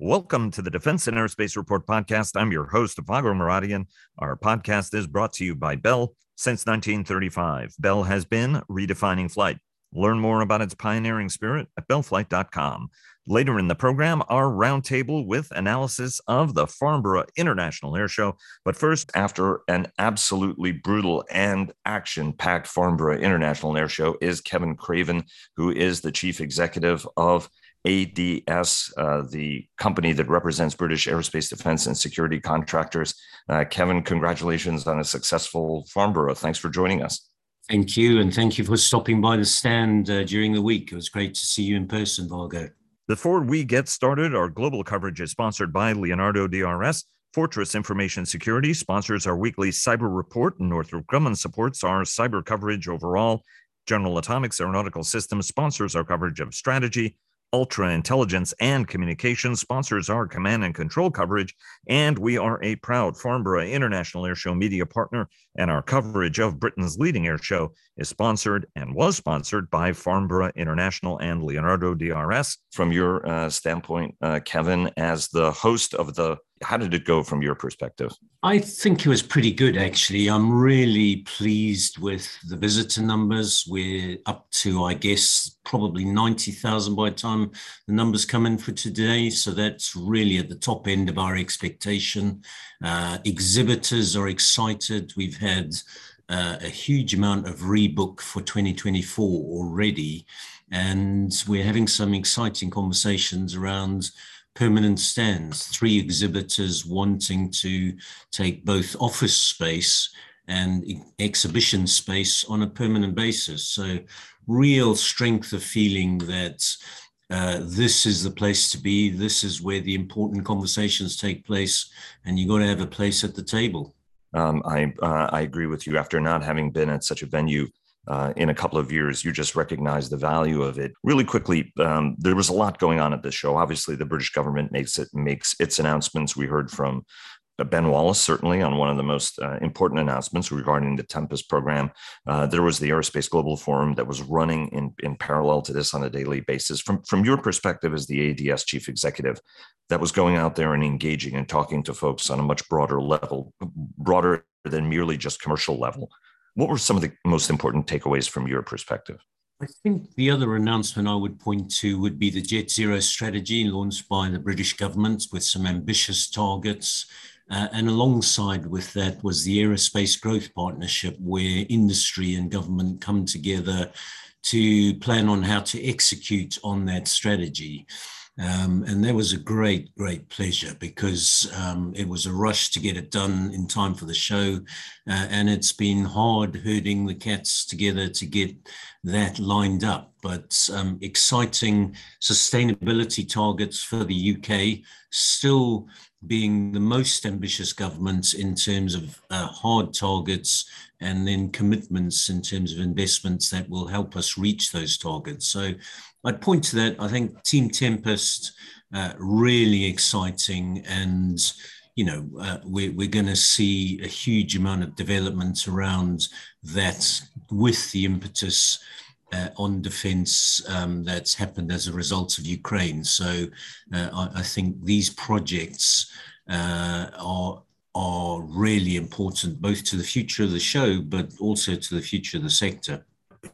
Welcome to the Defense and Aerospace Report podcast. I'm your host, Vago Muradian. Our podcast is brought to you by Bell since 1935. Bell has been redefining flight. Learn more about its pioneering spirit at bellflight.com. Later in the program, our roundtable with analysis of the Farnborough International Air Show. But first, after an absolutely brutal and action packed Farnborough International Air Show, is Kevin Craven, who is the chief executive of ADS, uh, the company that represents British aerospace defense and security contractors. Uh, Kevin, congratulations on a successful Farnborough. Thanks for joining us. Thank you, and thank you for stopping by the stand uh, during the week. It was great to see you in person, Vago. Before we get started, our global coverage is sponsored by Leonardo DRS. Fortress Information Security sponsors our weekly cyber report, and Northrop Grumman supports our cyber coverage overall. General Atomics Aeronautical Systems sponsors our coverage of strategy. Ultra Intelligence and Communications sponsors our command and control coverage, and we are a proud Farnborough International Air Show media partner. And our coverage of Britain's leading air show is sponsored and was sponsored by Farnborough International and Leonardo DRS. From your uh, standpoint, uh, Kevin, as the host of the how did it go from your perspective? I think it was pretty good, actually. I'm really pleased with the visitor numbers. We're up to, I guess, probably 90,000 by the time the numbers come in for today. So that's really at the top end of our expectation. Uh, exhibitors are excited. We've had uh, a huge amount of rebook for 2024 already. And we're having some exciting conversations around permanent stands, three exhibitors wanting to take both office space and exhibition space on a permanent basis. So, real strength of feeling that uh, this is the place to be, this is where the important conversations take place, and you've got to have a place at the table. Um, I, uh, I agree with you. After not having been at such a venue uh, in a couple of years, you just recognize the value of it. Really quickly, um, there was a lot going on at this show. Obviously, the British government makes it makes its announcements. We heard from uh, Ben Wallace, certainly on one of the most uh, important announcements regarding the Tempest program. Uh, there was the Aerospace Global Forum that was running in, in parallel to this on a daily basis. From, from your perspective as the ADS chief executive, that was going out there and engaging and talking to folks on a much broader level, broader than merely just commercial level. What were some of the most important takeaways from your perspective? I think the other announcement I would point to would be the Jet Zero strategy launched by the British government with some ambitious targets. Uh, and alongside with that was the Aerospace Growth Partnership, where industry and government come together to plan on how to execute on that strategy. Um, and that was a great, great pleasure because um, it was a rush to get it done in time for the show. Uh, and it's been hard herding the cats together to get that lined up. But um, exciting sustainability targets for the UK, still being the most ambitious government in terms of uh, hard targets and then commitments in terms of investments that will help us reach those targets. So I'd point to that. I think Team Tempest, uh, really exciting. And, you know, uh, we're, we're going to see a huge amount of development around that with the impetus uh, on defense um, that's happened as a result of Ukraine. So uh, I, I, think these projects uh, are are really important both to the future of the show, but also to the future of the sector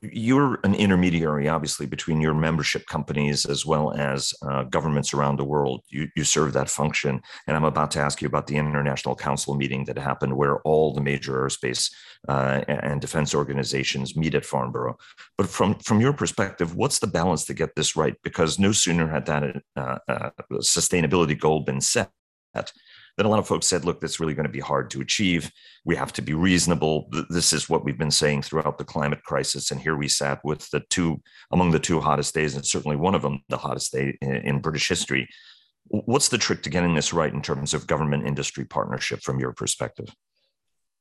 you're an intermediary, obviously, between your membership companies as well as uh, governments around the world. You, you serve that function. And I'm about to ask you about the International Council meeting that happened where all the major aerospace uh, and defense organizations meet at Farnborough. But from, from your perspective, what's the balance to get this right? Because no sooner had that uh, uh sustainability goal been set then a lot of folks said, look, that's really going to be hard to achieve. We have to be reasonable. This is what we've been saying throughout the climate crisis. And here we sat with the two, among the two hottest days, and certainly one of them, the hottest day in British history. What's the trick to getting this right in terms of government industry partnership from your perspective?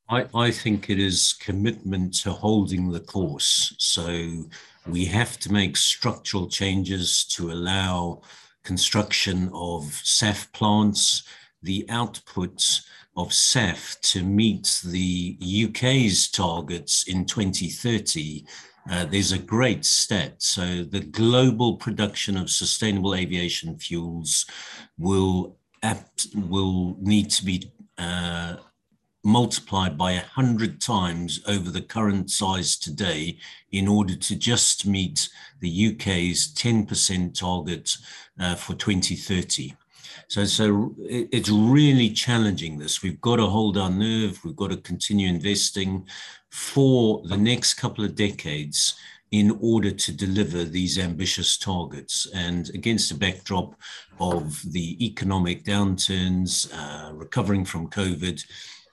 I, I think it is commitment to holding the course. So we have to make structural changes to allow construction of SAF plants the outputs of SAF to meet the UK's targets in 2030, uh, there's a great stat. So the global production of sustainable aviation fuels will apt, will need to be uh, multiplied by 100 times over the current size today in order to just meet the UK's 10% target uh, for 2030. So, so it's really challenging this. We've got to hold our nerve. We've got to continue investing for the next couple of decades in order to deliver these ambitious targets. And against a backdrop of the economic downturns, uh, recovering from COVID,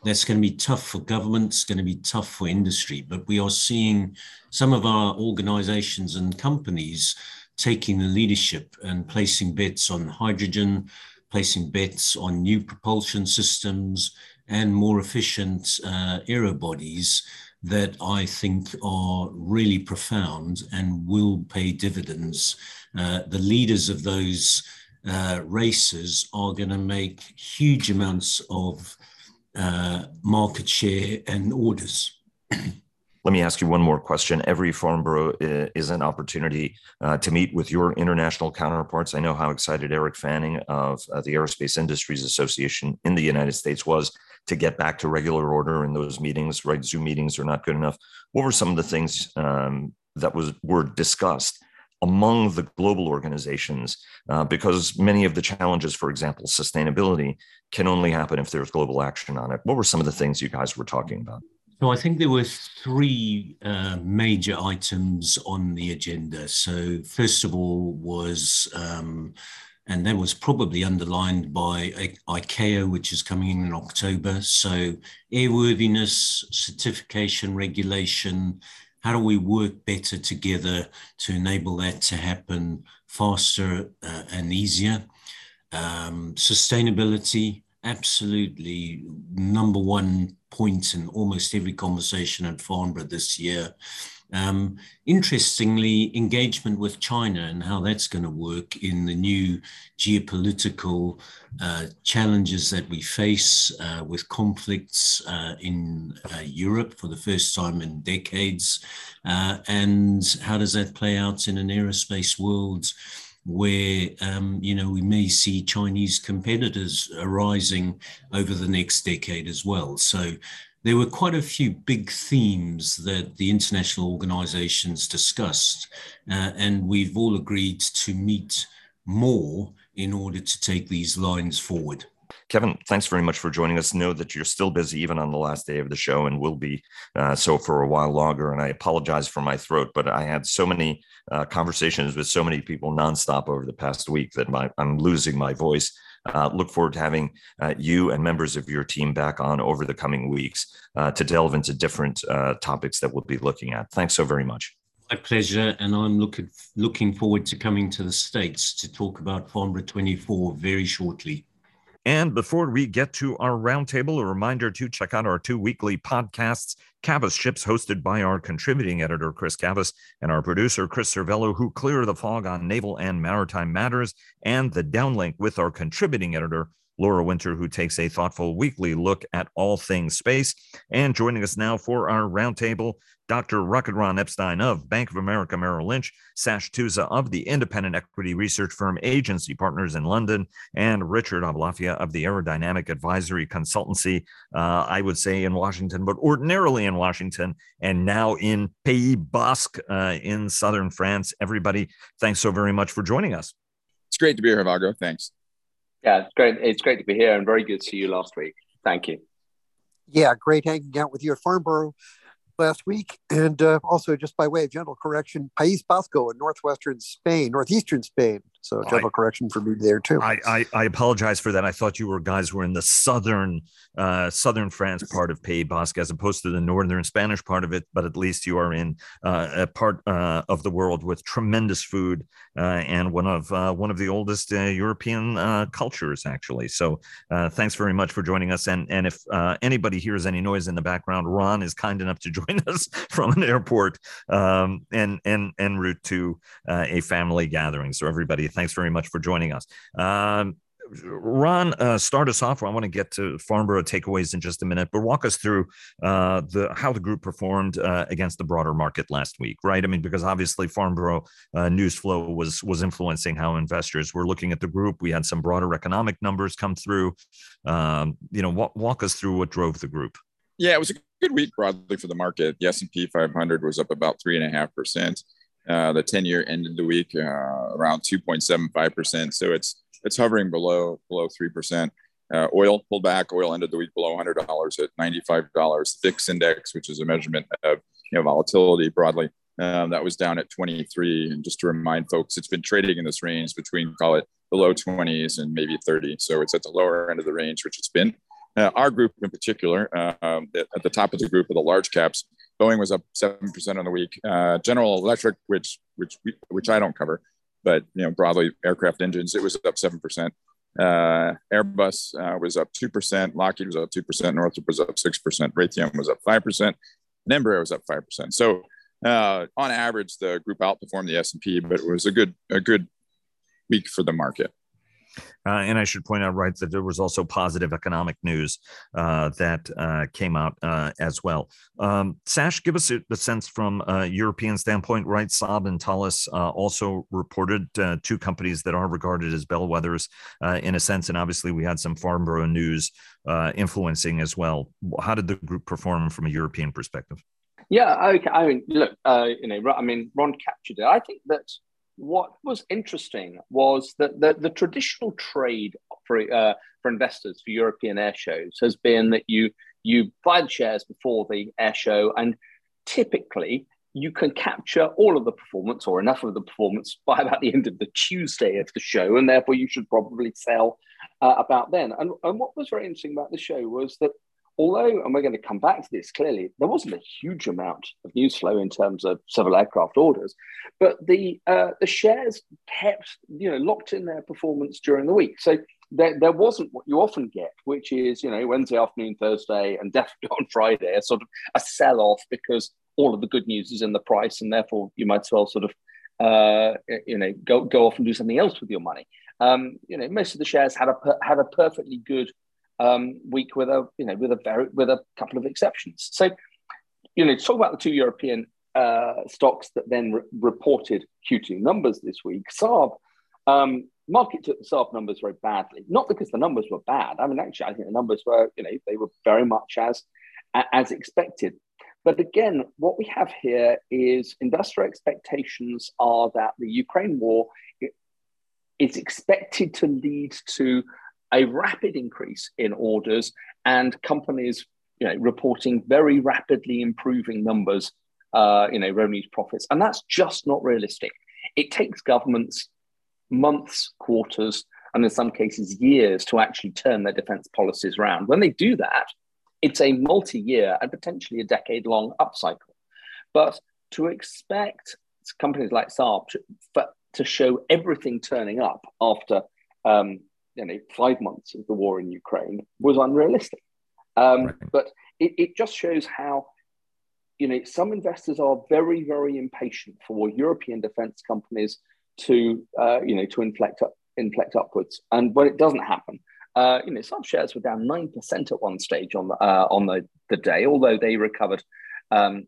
that's going to be tough for government, it's going to be tough for industry. But we are seeing some of our organizations and companies taking the leadership and placing bets on hydrogen, placing bets on new propulsion systems and more efficient uh, aero bodies that I think are really profound and will pay dividends. Uh, the leaders of those uh, races are going to make huge amounts of uh, market share and orders. Let me ask you one more question. Every Farnborough uh, is an opportunity uh, to meet with your international counterparts. I know how excited Eric Fanning of uh, the Aerospace Industries Association in the United States was to get back to regular order in those meetings, right? Zoom meetings are not good enough. What were some of the things um, that was were discussed among the global organizations? Uh, because many of the challenges, for example, sustainability, can only happen if there's global action on it. What were some of the things you guys were talking about? So I think there were three uh, major items on the agenda. So first of all was um, and that was probably underlined by ICAO, which is coming in in October. So, airworthiness, certification, regulation. How do we work better together to enable that to happen faster uh, and easier? Um, sustainability, absolutely number one point in almost every conversation at Farnborough this year. Um, interestingly, engagement with China and how that's going to work in the new geopolitical uh, challenges that we face uh, with conflicts uh, in uh, Europe for the first time in decades. Uh, and how does that play out in an aerospace world? Where um, you know we may see Chinese competitors arising over the next decade as well. So there were quite a few big themes that the international organizations discussed, uh, and we've all agreed to meet more in order to take these lines forward. Kevin, thanks very much for joining us. Know that you're still busy even on the last day of the show and will be uh, so for a while longer. And I apologize for my throat, but I had so many uh, conversations with so many people nonstop over the past week that my, I'm losing my voice. Uh, look forward to having uh, you and members of your team back on over the coming weeks uh, to delve into different uh, topics that we'll be looking at. Thanks so very much. My pleasure, and I'm looking looking forward to coming to the states to talk about Farnborough 24 very shortly. And before we get to our roundtable, a reminder to check out our two weekly podcasts, Cavas Ships, hosted by our contributing editor, Chris Cavas, and our producer, Chris Servello, who clear the fog on naval and maritime matters, and the downlink with our contributing editor, Laura Winter, who takes a thoughtful weekly look at all things space. And joining us now for our roundtable, Dr. Rocket Ron Epstein of Bank of America Merrill Lynch, Sash Tusa of the independent equity research firm Agency Partners in London, and Richard Aboulafia of the Aerodynamic Advisory Consultancy, uh, I would say in Washington, but ordinarily in Washington, and now in Pays Basque uh, in southern France. Everybody, thanks so very much for joining us. It's great to be here, Vago. Thanks. Yeah, it's great. It's great to be here and very good to see you last week. Thank you. Yeah, great hanging out with you at Farnborough last week. And uh, also, just by way of gentle correction, País Vasco in northwestern Spain, northeastern Spain. So I, correction for me there too. I, I, I apologize for that. I thought you were guys were in the southern uh, southern France part of Pays Basque as opposed to the northern Spanish part of it. But at least you are in uh, a part uh, of the world with tremendous food uh, and one of uh, one of the oldest uh, European cultures, actually. So thanks very much for joining us. And and if anybody hears any noise in the background, Ron is kind enough to join us from an airport um, and and en route to a family gathering. So everybody thanks very much for joining us. Um, Ron, uh, start us off. I want to get to Farnborough takeaways in just a minute, but walk us through uh, the how the group performed uh, against the broader market last week, right? I mean, because obviously Farnborough uh, news flow was was influencing how investors were looking at the group. We had some broader economic numbers come through. Um, you know, walk, walk us through what drove the group. Yeah, it was a good week broadly for the market. The S and P 500 was up about three and a half percent. Uh, the 10 year ended the week uh, around 2.75 percent. So it's it's hovering below below three percent. Uh, oil pulled back. Oil ended the week below $100 at $95. VIX index, which is a measurement of you know volatility broadly, um, that was down at 23. And just to remind folks, it's been trading in this range between call it the low 20s and maybe 30. So it's at the lower end of the range, which it's been. Uh, our group in particular, um, at the top of the group of the large caps, Boeing was up seven percent on the week. Uh, General Electric, which which which I don't cover, but you know broadly aircraft engines, it was up seven percent. Uh, Airbus uh, was up two percent. Lockheed was up two percent. Northrop was up six percent. Raytheon was up five percent. Embraer was up five percent. So uh, on average, the group outperformed the S and P, but it was a good a good week for the market. Uh, and I should point out, right, that there was also positive economic news uh, that uh, came out uh, as well. Um, Sash, give us a sense from a European standpoint, right? Saab and Thales uh, also reported uh, two companies that are regarded as bellwethers in a sense. And obviously, we had some Farnborough news influencing as well. How did the group perform from a European perspective? Yeah, okay. I mean, look, you know, I mean, Ron captured it. I think that what was interesting was that the, the traditional trade for, uh, for investors for European air shows has been that you you buy the shares before the air show, and typically you can capture all of the performance or enough of the performance by about the end of the Tuesday of the show, and therefore you should probably sell uh, about then. And, and what was very interesting about the show was that although, and we're going to come back to this clearly, there wasn't a huge amount of news flow in terms of civil aircraft orders, but the uh, the shares kept you know locked in their performance during the week. So there, there wasn't what you often get, which is you know Wednesday afternoon, Thursday, and definitely on Friday, a sort of a sell off because all of the good news is in the price, and therefore you might as well sort of uh, you know go go off and do something else with your money. Um, you know, most of the shares had a had a perfectly good um, week with a you know with a very with a couple of exceptions. So you know, talk about the two European uh, stocks that then re- reported Q2 numbers this week, Saab. Um, market took the Saab numbers very badly, not because the numbers were bad. I mean, actually, I think the numbers were, you know, they were very much as as expected. But again, what we have here is investor expectations are that the Ukraine war is expected to lead to a rapid increase in orders and companies you know, reporting very rapidly improving numbers, uh, you know, revenues, profits. And that's just not realistic. It takes governments months, quarters, and in some cases years to actually turn their defense policies around. When they do that, it's a multi year and potentially a decade long upcycle. But to expect companies like Saab to, for, to show everything turning up after um, you know five months of the war in Ukraine was unrealistic. Um, right. But it, it just shows how you know some investors are very very impatient for European defense companies to uh, you know to inflect up, inflect upwards, and when it doesn't happen. Uh, you know, some shares were down nine percent at one stage on the uh, on the, the day, although they recovered um,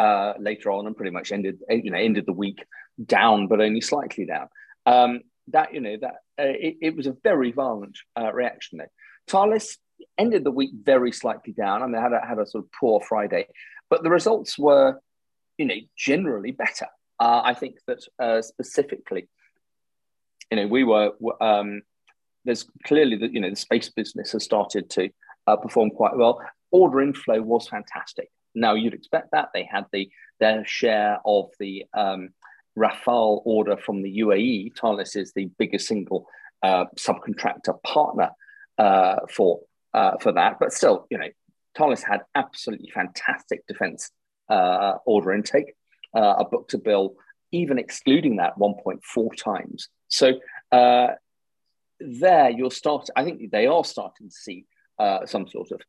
uh, later on and pretty much ended you know ended the week down, but only slightly down. Um, that you know that it, it, was a very violent uh, reaction there. Thales ended the week very slightly down. I mean, had a, had a sort of poor Friday, but the results were, you know, generally better. Uh, I think that uh, specifically, you know, we were um, there's clearly that you know the space business has started to uh, perform quite well. Order inflow was fantastic. Now you'd expect that they had the their share of the um, Rafale order from the UAE. Thales is the biggest single uh, subcontractor partner uh, for uh, for that, but still, you know, Thales had absolutely fantastic defense uh, order intake, uh, a book to bill, even excluding that 1.4 times. So there, you'll start. I think they are starting to see some sort of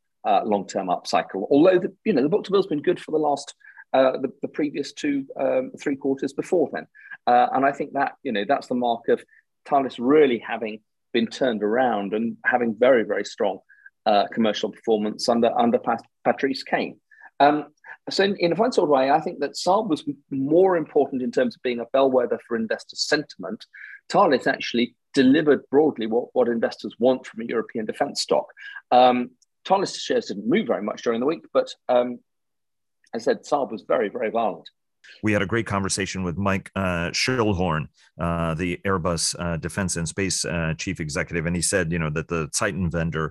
long-term upcycle. Although the you know the book to bill's been good for the last uh, the, the, previous two, um, three quarters before then. Uh, and I think that, you know, that's the mark of Thales really having been turned around and having very, very strong uh, commercial performance under under Patrice Caine. Um, so, in, in, a fine sort of way, I think that Saab was more important in terms of being a bellwether for investor sentiment. Thales actually delivered broadly what, what investors want from a European defense stock. Um, Thales shares didn't move very much during the week, but um, I said Saab was very, very violent. We had a great conversation with Mike uh, Schoellhorn, uh, the Airbus uh, Defense and Space uh, Chief Executive, and he said, you know, that the Zeitenwende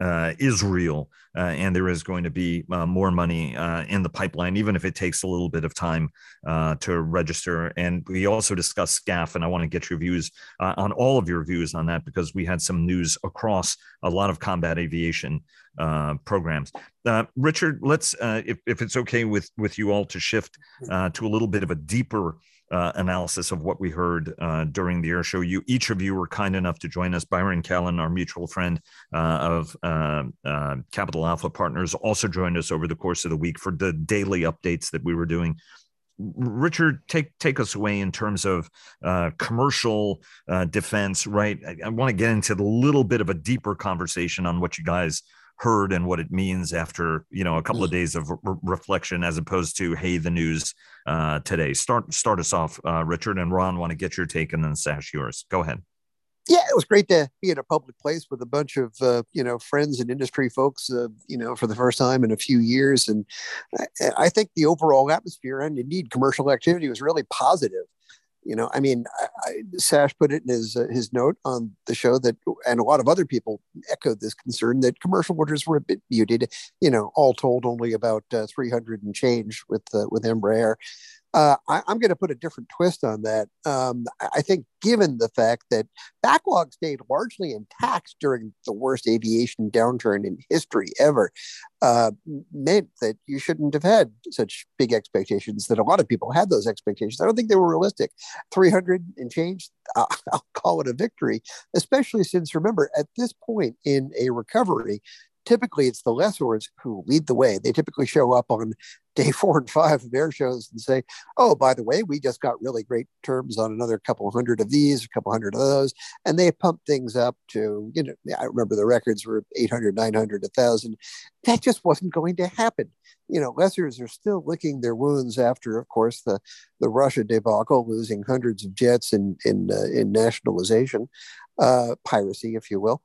uh, is real, uh, and there is going to be uh, more money uh, in the pipeline, even if it takes a little bit of time uh, to register. And we also discussed SCAF, and I want to get your views uh, on all of your views on that because we had some news across a lot of combat aviation programs. Richard, let's, if, if it's okay with with you all, to shift to a little bit of a deeper uh, analysis of what we heard uh, during the air show. You each of you were kind enough to join us. Byron Callan, our mutual friend uh, of um, uh, Capital Alpha Partners, also joined us over the course of the week for the daily updates that we were doing. Richard, take take us away in terms of uh, commercial uh, defense. Right, I, I want to get into the little bit of a deeper conversation on what you guys heard and what it means after you know a couple of mm. days of re- reflection as opposed to hey the news uh, today. Start start us off uh, richard and ron want to get your take and then sash yours. Go ahead. Yeah it was great to be in a public place with a bunch of uh, you know friends and industry folks uh, you know for the first time in a few years and I, I think the overall atmosphere and indeed commercial activity was really positive you know, I mean, I, I, Sash put it in his uh, his note on the show that, and a lot of other people echoed this concern that commercial orders were a bit muted. You know, all told, only about uh, 300 and change with uh, with Embraer. Uh, I, am going to put a different twist on that. Um, I think, given the fact that backlog stayed largely intact during the worst aviation downturn in history ever, uh, meant that you shouldn't have had such big expectations. That a lot of people had those expectations. I don't think they were realistic. 300 and change, I'll, I'll call it a victory, especially since remember at this point in a recovery, typically it's the lessors who lead the way. They typically show up on day four and five of air shows and say, oh, by the way, we just got really great terms on another couple hundred of these, a couple hundred of those. And they pump things up to, you know, I remember the records were 800, 900, 1,000. That just wasn't going to happen. You know, lessors are still licking their wounds after, of course, the, the Russia debacle, losing hundreds of jets in, in, uh, in nationalization, uh, piracy, if you will.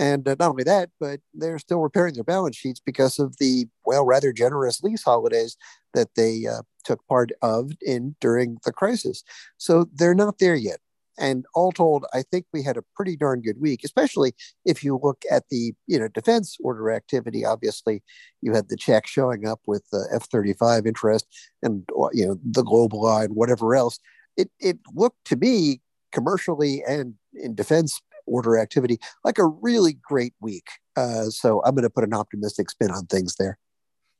And uh, not only that, but they're still repairing their balance sheets because of the, well, rather generous lease holidays that they uh, took part of in during the crisis. So they're not there yet. And all told, I think we had a pretty darn good week, especially if you look at the you know defense order activity. Obviously, you had the check showing up with the F-35 interest and you know the GlobalEye, whatever else. It it looked to me commercially and in defense order activity, like a really great week. Uh, so I'm going to put an optimistic spin on things there.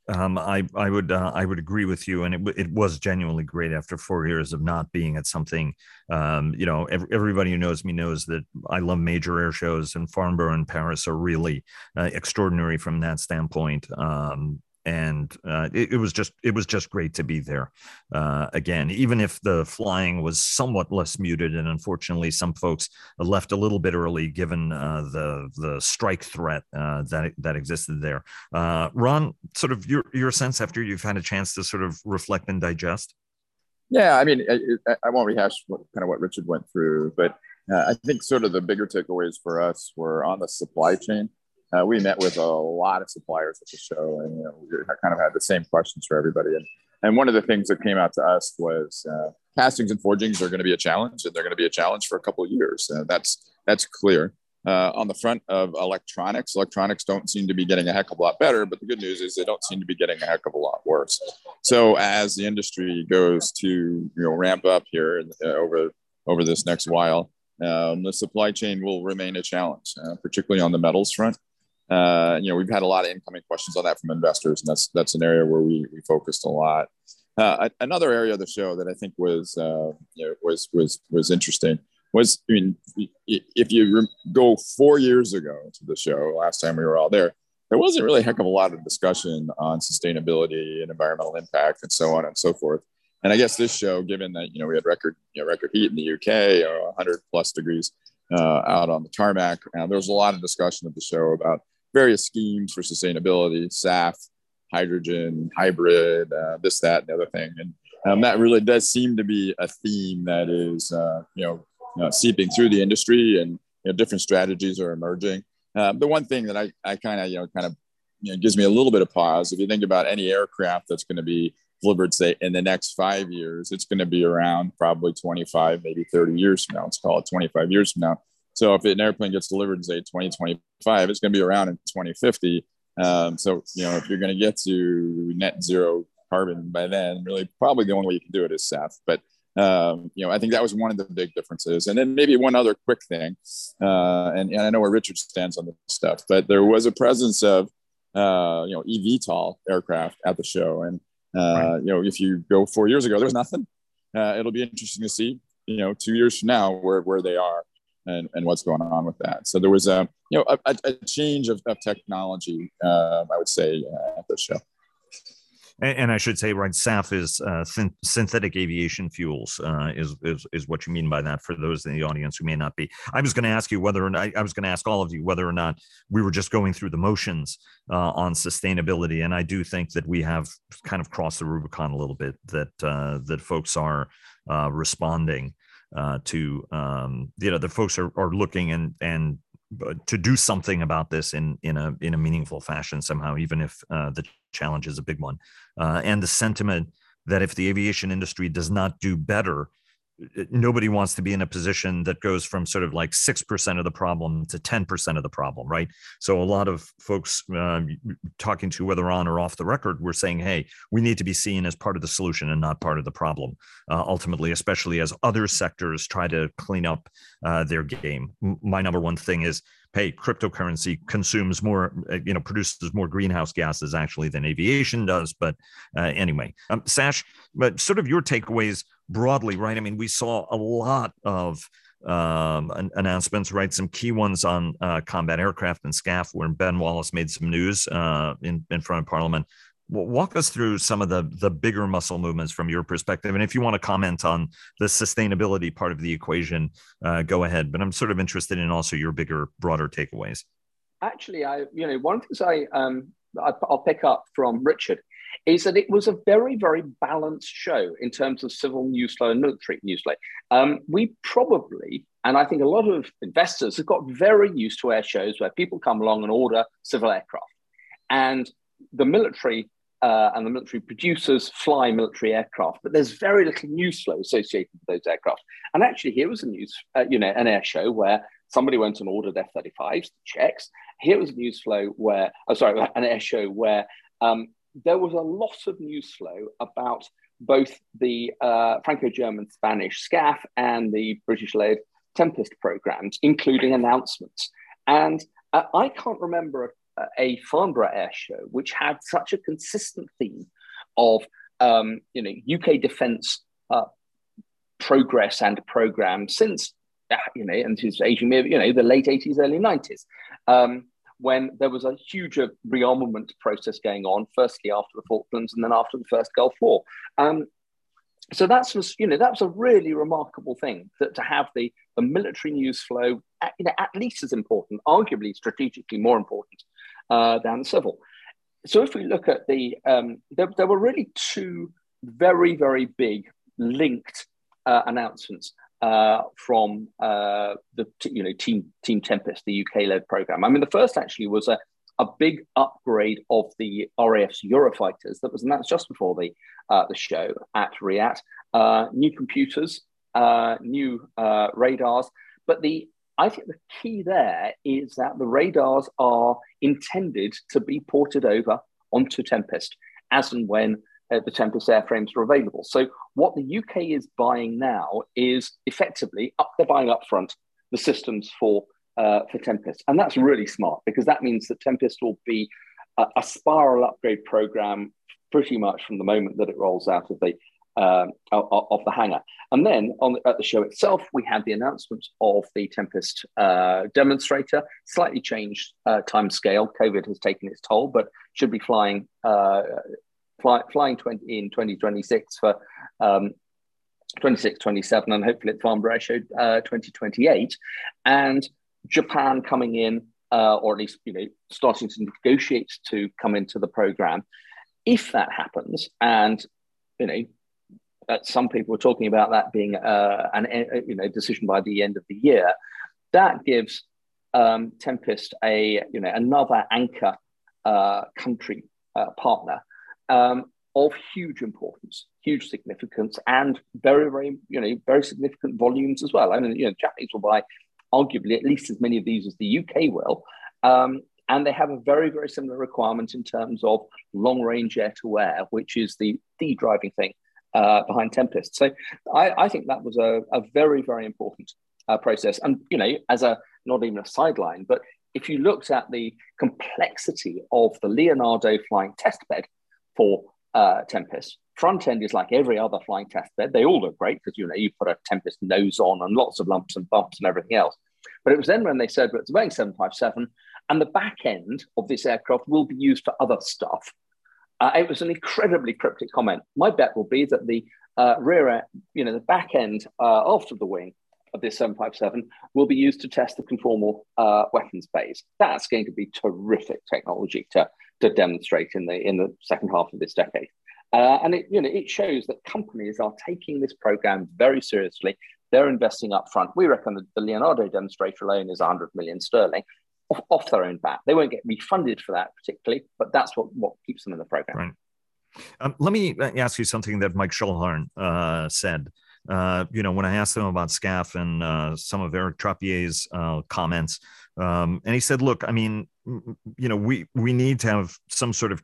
Um, I I would uh, I would agree with you, and it it was genuinely great after four years of not being at something. Um, you know, every, everybody who knows me knows that I love major air shows, and Farnborough and Paris are really uh, extraordinary from that standpoint. Um, and uh, it, it, was just it was just great to be there uh, again even if the flying was somewhat less muted and unfortunately some folks left a little bit early given uh, the the strike threat uh, that that existed there. Uh, ron sort of your your sense after you've had a chance to sort of reflect and digest? Yeah i mean i, I won't rehash what, kind of what richard went through but uh, i think sort of the bigger takeaways for us were on the supply chain uh, we met with a lot of suppliers at the show, and you know, we kind of had the same questions for everybody. And and one of the things that came out to us was uh, castings and forgings are going to be a challenge, and they're going to be a challenge for a couple of years. Uh, that's that's clear. Uh, on the front of electronics, electronics don't seem to be getting a heck of a lot better, but the good news is they don't seem to be getting a heck of a lot worse. So as the industry goes to you know ramp up here uh, over over this next while, um, the supply chain will remain a challenge, uh, particularly on the metals front uh, you know, we've had a lot of incoming questions on that from investors, and that's that's an area where we we focused a lot. Uh, another area of the show that I think was uh, you know, was was was interesting was I mean, if you go four years ago to the show, last time we were all there, there wasn't really a heck of a lot of discussion on sustainability and environmental impact and so on and so forth. And I guess this show, given that you know we had record you know, record heat in the UK, or 100 plus degrees, uh, out on the tarmac. Uh, there was a lot of discussion at the show about various schemes for sustainability, SAF, hydrogen, hybrid, uh, this, that, and the other thing. And um, that really does seem to be a theme that is, uh, you know, uh, seeping through the industry and you know, different strategies are emerging. Um, the one thing that I, I kind of, you know, kind of you know, gives me a little bit of pause. If you think about any aircraft that's going to be delivered, say, in the next five years, it's going to be around probably 25, maybe 30 years from now. Let's call it 25 years from now. So if an airplane gets delivered, say 2025, it's going to be around in 2050. Um, so, you know, if you're going to get to net zero carbon by then, really probably the only way you can do it is SAF. But, um, you know, I think that was one of the big differences. And then maybe one other quick thing, uh, and, and I know where Richard stands on this stuff, but there was a presence of, uh, you know, eVTOL aircraft at the show. And, uh, right. you know, if you go four years ago, there was nothing. Uh, it'll be interesting to see, you know, two years from now where, where they are and, and what's going on with that. So there was a, you know, a, a change of, of technology, uh, I would say, uh, at the show. And, and, I should say, right, SAF is uh, synth- synthetic aviation fuels. Uh, is, is is what you mean by that? For those in the audience who may not be, I was going to ask you whether, or not, I was going to ask all of you whether or not we were just going through the motions uh, on sustainability, and I do think that we have kind of crossed the Rubicon a little bit. That uh, that folks are responding uh, to, um, you know, the folks are, are looking and and to do something about this in in a in a meaningful fashion somehow, even if uh, the challenge is a big one, uh, and the sentiment that if the aviation industry does not do better, nobody wants to be in a position that goes from sort of like 6% of the problem to 10% of the problem right so a lot of folks uh, talking to whether on or off the record we're saying hey we need to be seen as part of the solution and not part of the problem uh, ultimately especially as other sectors try to clean up uh, their game my number one thing is hey, cryptocurrency consumes more, uh, you know, produces more greenhouse gases actually than aviation does. But uh, anyway, um, Sash, but sort of your takeaways broadly, right? I mean, we saw a lot of um, announcements, right? Some key ones on uh, combat aircraft and SCAF, where Ben Wallace made some news uh, in in front of Parliament walk us through some of the the bigger muscle movements from your perspective and if you want to comment on the sustainability part of the equation uh, go ahead but i'm sort of interested in also your bigger broader takeaways actually i you know one of the things i um I, i'll pick up from richard is that it was a very very balanced show in terms of civil news flow and military news flow um, we probably and i think a lot of investors have got very used to air shows where people come along and order civil aircraft and the military uh, and the military producers fly military aircraft, but there's very little news flow associated with those aircraft. And actually, here was a news, uh, you know, an air show where somebody went and ordered F-35s, Czechs. Here was a news flow where, oh, sorry, an air show where um, there was a lot of news flow about both the uh, Franco-German Spanish SCAF and the British-led Tempest programs, including announcements. And uh, I can't remember a Farnborough Air Show, which had such a consistent theme of um, you know UK defence uh, progress and program since uh, you know and his aging you know the late 80s early 90s um, when there was a huge rearmament process going on firstly after the falklands and then after the first gulf war um, so that's was you know that was a really remarkable thing that to have the the military news flow at, you know, at least as important arguably strategically more important uh, than civil. So if we look at the, um, there, there, were really two very, very big linked uh, announcements uh, from uh, the you know Team Team Tempest, the UK-led program. I mean, the first actually was a, a big upgrade of the RAF's Eurofighters that was announced just before the uh, the show at RIAT. Uh, new computers, new radars, but the I think the key there is that the radars are intended to be ported over onto Tempest as and when uh, the Tempest airframes are available. So what the UK is buying now is effectively up they're buying up front the systems for uh, for Tempest, and that's really smart because that means that Tempest will be a, a spiral upgrade program pretty much from the moment that it rolls out of the um, of the hangar. And then on the, at the show itself, we had the announcement of the Tempest uh, demonstrator, slightly changed uh, time scale. COVID has taken its toll, but should be flying uh, fly, flying 20, in 2026 for um, 26, 27, and hopefully at Farnborough Show uh, 2028. And Japan coming in, uh, or at least you know starting to negotiate to come into the program. If that happens, and you know, uh, some people are talking about that being uh, an uh, you know decision by the end of the year, that gives um, Tempest a you know another anchor uh, country partner um, of huge importance, huge significance, and very very you know very significant volumes as well. I mean, you know, Japanese will buy arguably at least as many of these as the UK will. Um, and they have a very, very similar requirement in terms of long range air to air, which is the, the driving thing uh, behind Tempest. So I, I, think that was a, a very, very important uh, process. And, you know, as a not even a sideline, but if you looked at the complexity of the Leonardo flying test bed for uh, Tempest, front end is like every other flying test bed. They all look great because, you know, you put a Tempest nose on and lots of lumps and bumps and everything else. But it was then when they said, well, it's Boeing 757 and the back end of this aircraft will be used for other stuff. Uh, it was an incredibly cryptic comment. My bet will be that the uh, rear, you know, the back end uh, after the wing of this 757 will be used to test the conformal uh, weapons base. That's going to be terrific technology to, to demonstrate in the in the second half of this decade. Uh, and it, you know, it shows that companies are taking this program very seriously. They're investing up front. We reckon that the Leonardo demonstrator alone is 100 million sterling off, off their own back. They won't get refunded for that particularly, but that's what, what keeps them in the program. Right. Um, let me ask you something that Mike Schoellhorn uh, said. Uh, you know, when I asked him about SCAF and uh, some of Eric Trappier's uh, comments, um, and he said, "Look, I mean, you know, we we need to have some sort of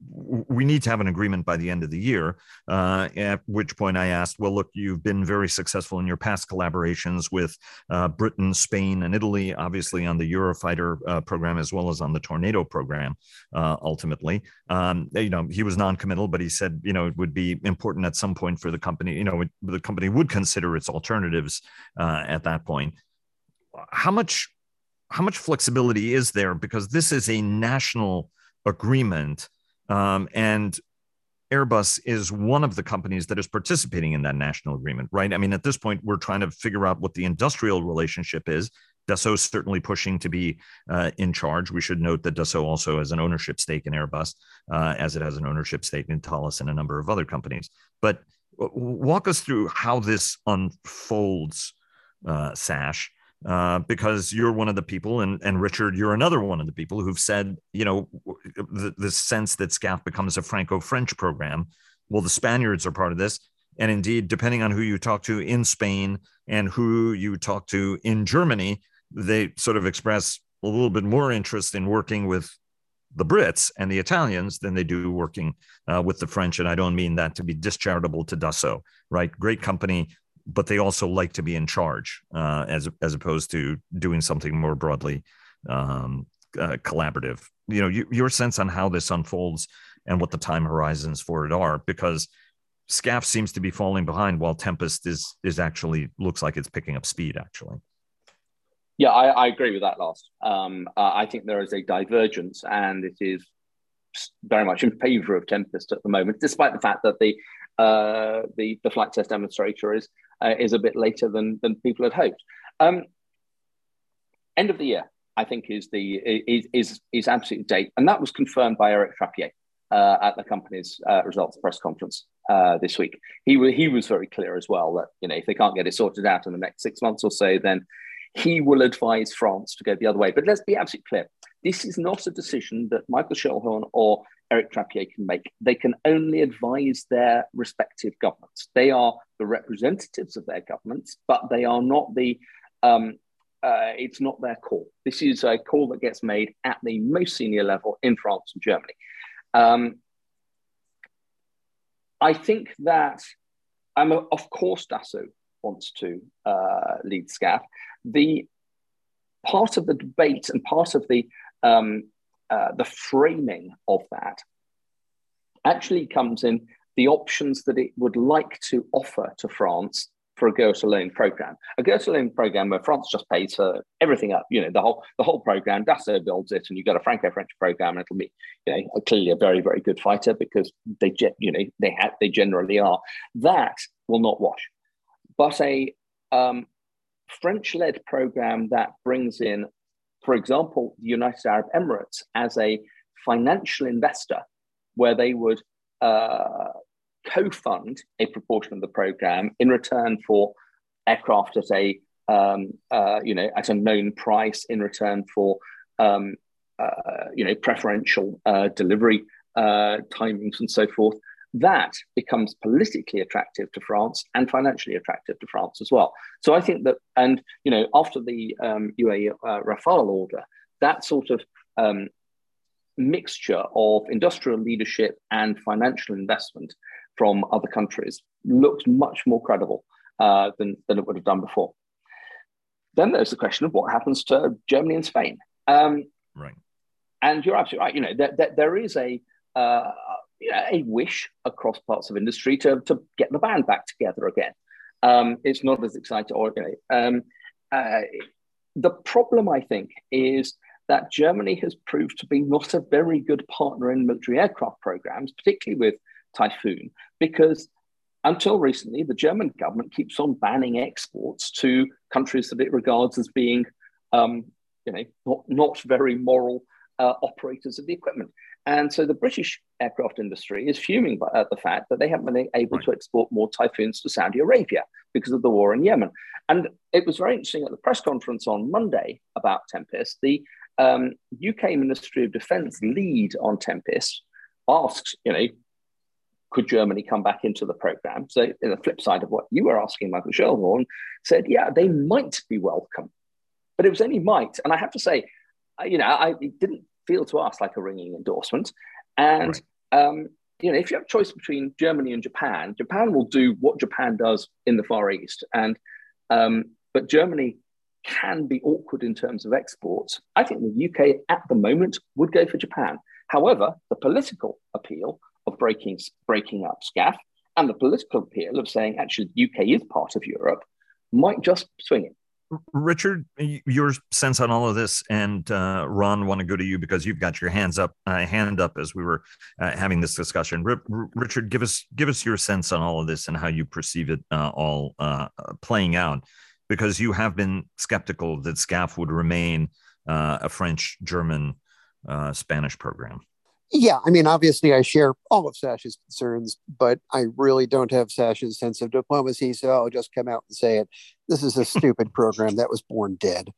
we need to have an agreement by the end of the year. Uh, at which point I asked, well, look, you've been very successful in your past collaborations with uh, Britain, Spain, and Italy, obviously on the Eurofighter uh, program as well as on the Tornado program. Uh, ultimately, um, you know, he was non-committal, but he said, you know, it would be important at some point for the company. You know, it, the company would consider its alternatives uh, at that point. How much? How much flexibility is there? Because this is a national agreement um, and Airbus is one of the companies that is participating in that national agreement, right? I mean, at this point, we're trying to figure out what the industrial relationship is. Dassault certainly pushing to be uh, in charge. We should note that Dassault also has an ownership stake in Airbus, uh, as it has an ownership stake in Thales and a number of other companies. But walk us through how this unfolds, uh, Sash, uh, because you're one of the people, and and Richard, you're another one of the people who've said, you know, the, the sense that SCAF becomes a Franco-French program. Well, the Spaniards are part of this, and indeed, depending on who you talk to in Spain and who you talk to in Germany, they sort of express a little bit more interest in working with the Brits and the Italians than they do working uh, with the French. And I don't mean that to be discharitable to Dassault, right? Great company, but they also like to be in charge uh, as as opposed to doing something more broadly um, uh, collaborative. You know, you, your sense on how this unfolds and what the time horizons for it are, because SCAF seems to be falling behind while Tempest is is actually looks like it's picking up speed. Actually, yeah, I, I agree with that last. Um, uh, I think there is a divergence, and it is very much in favour of Tempest at the moment, despite the fact that the uh, the the flight test demonstrator is uh, is a bit later than than people had hoped. Um, end of the year, I think, is the is is is absolute date, and that was confirmed by Eric Trappier uh, at the company's uh, results press conference uh, this week. He he was very clear as well that you know if they can't get it sorted out in the next six months or so, then he will advise France to go the other way. But let's be absolutely clear: this is not a decision that Michael Schoellhorn or Eric Trappier can make. They can only advise their respective governments. They are the representatives of their governments, but they are not the. Um, uh, it's not their call. This is a call that gets made at the most senior level in France and Germany. Um, I think that, um, of course, Dassault wants to uh, lead SCAF. The part of the debate and part of the um, uh, the framing of that actually comes in the options that it would like to offer to France for a go-it-alone program. A go-it-alone program where France just pays for everything up, you know, the whole the whole program, Dassault builds it, and you've got a Franco-French program, and it'll be, you know, clearly a very, very good fighter because they, you know, they have, they generally are. That will not wash. But a um, French led program that brings in, for example, the United Arab Emirates as a financial investor, where they would uh, co fund a proportion of the program in return for aircraft at a um, uh, you know at a known price in return for um, uh, you know preferential uh, delivery uh, timings and so forth that becomes politically attractive to France and financially attractive to France as well. So I think that, and you know, after the um, UAE uh, Rafale order, that sort of um, mixture of industrial leadership and financial investment from other countries looks much more credible uh, than, than it would have done before. Then there's the question of what happens to Germany and Spain. Um, right. And you're absolutely right. You know, there, there, there is a, uh, a wish across parts of industry to, to get the band back together again. Um, it's not as exciting. Or, you know, um, uh, the problem, I think, is that Germany has proved to be not a very good partner in military aircraft programs, particularly with Typhoon, because until recently, the German government keeps on banning exports to countries that it regards as being, um, you know, not, not very moral uh, operators of the equipment. And so the British aircraft industry is fuming at the fact that they haven't been able right. to export more Typhoons to Saudi Arabia because of the war in Yemen. And it was very interesting at the press conference on Monday about Tempest, the um, UK Ministry of Defence lead on Tempest asked, you know, could Germany come back into the program? So, in the flip side of what you were asking, Michael Schoellhorn said, yeah, they might be welcome, but it was only might. And I have to say, you know, I didn't feel to us like a ringing endorsement. And right. um, you know, if you have a choice between Germany and Japan, Japan will do what Japan does in the Far East, and um, but Germany can be awkward in terms of exports. I think the UK at the moment would go for Japan. However, the political appeal of breaking breaking up SCAF and the political appeal of saying actually the UK is part of Europe might just swing it. Richard, your sense on all of this, and uh, Ron, want to go to you because you've got your hands up, uh, hand up as we were uh, having this discussion. R- R- Richard, give us give us your sense on all of this and how you perceive it uh, all uh, playing out, because you have been skeptical that SCAF would remain uh, a French, German, Spanish program. Yeah, I mean, obviously, I share all of Sasha's concerns, but I really don't have Sasha's sense of diplomacy. So I'll just come out and say it. This is a stupid program that was born dead.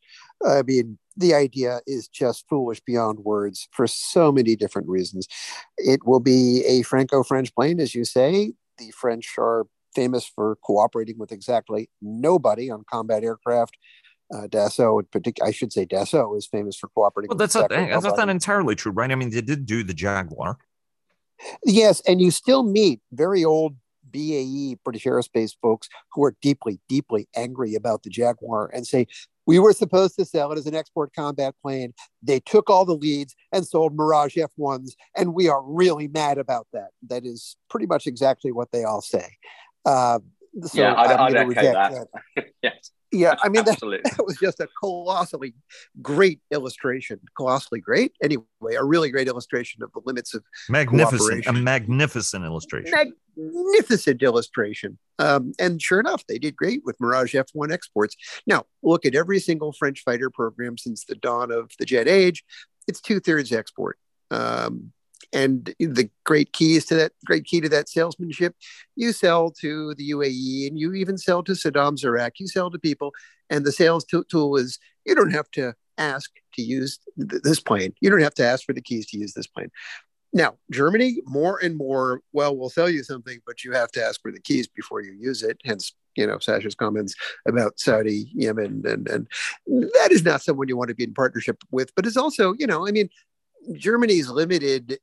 I mean, the idea is just foolish beyond words for so many different reasons. It will be a Franco French plane, as you say. The French are famous for cooperating with exactly nobody on combat aircraft uh, particular, I should say Dassault is famous for cooperating. Well, that's not, that's not entirely true, right? I mean, they did do the Jaguar. Yes, and you still meet very old BAE British Aerospace folks who are deeply, deeply angry about the Jaguar and say we were supposed to sell it as an export combat plane. They took all the leads and sold Mirage F1s, and we are really mad about that. That is pretty much exactly what they all say. Uh, so yeah, I'd, I'd echo that. that. yes. Yeah, I mean that, that, was just a colossally great illustration. Colossally great, anyway, a really great illustration of the limits of magnificent, a magnificent illustration, magnificent illustration. Um, and sure enough, they did great with Mirage F1 exports. Now, look at every single French fighter program since the dawn of the jet age; it's two thirds export. Um, and the great keys to that great key to that salesmanship you sell to the uae and you even sell to saddam's iraq you sell to people and the sales t- tool is you don't have to ask to use th- this plane. You don't have to ask for the keys to use this plane. Now germany more and more well we'll sell you something but you have to ask for the keys before you use it. Hence you know sasha's comments about saudi yemen and and that is not someone you want to be in partnership with but it's also you know i mean Germany's limited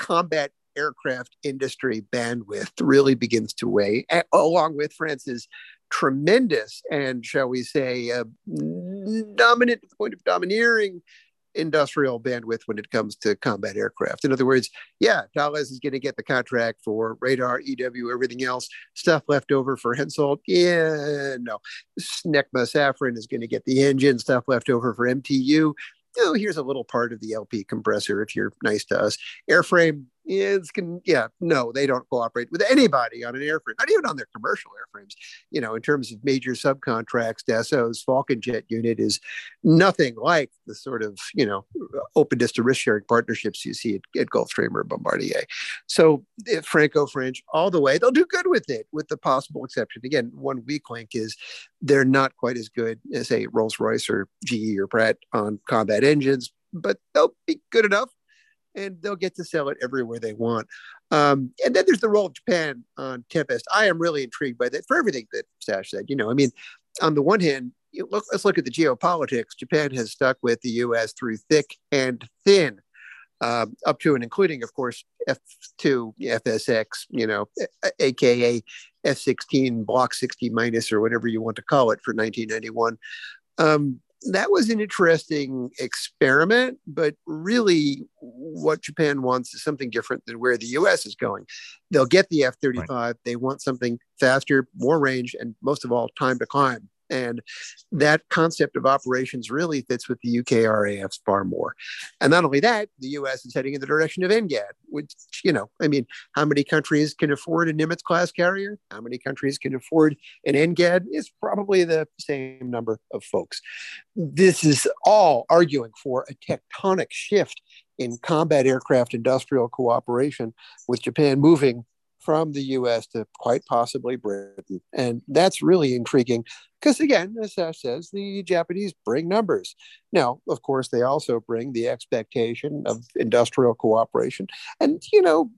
combat aircraft industry bandwidth really begins to weigh, along with France's tremendous and, shall we say, uh, dominant point of domineering industrial bandwidth when it comes to combat aircraft. In other words, yeah, Thales is going to get the contract for radar, EW, everything else. Stuff left over for Hensoldt, yeah, no. Snecma Safran is going to get the engine. Stuff left over for MTU oh, here's a little part of the LP compressor if you're nice to us. Airframe, is can yeah no they don't cooperate with anybody on an airframe not even on their commercial airframes. You know in terms of major subcontracts dassault's falcon jet unit is nothing like the sort of you know openness to risk sharing partnerships you see at, at gulfstream or bombardier. So eh, franco-french all the way they'll do good with it with the possible exception. Again one weak link is they're not quite as good as say rolls-royce or ge or pratt on combat engines but they'll be good enough and they'll get to sell it everywhere they want. Um, and then there's the role of Japan on Tempest. I am really intrigued by that for everything that Sash said. You know, I mean, on the one hand, look, let's look at the geopolitics. Japan has stuck with the U.S. through thick and thin, um, up to and including, of course, F2, FSX, you know, aka F16 Block 60 minus or whatever you want to call it for 1991. Um, that was an interesting experiment, but really what Japan wants is something different than where the US is going. They'll get the F 35, right. they want something faster, more range, and most of all, time to climb. And that concept of operations really fits with the UK RAFs far more. And not only that, the US is heading in the direction of NGAD, which, you know, I mean, how many countries can afford a Nimitz class carrier? How many countries can afford an NGAD? It's probably the same number of folks. This is all arguing for a tectonic shift in combat aircraft industrial cooperation, with Japan moving from the US to quite possibly Britain. And that's really intriguing because, again, as Sash says, the Japanese bring numbers. Now, of course, they also bring the expectation of industrial cooperation. And, you know,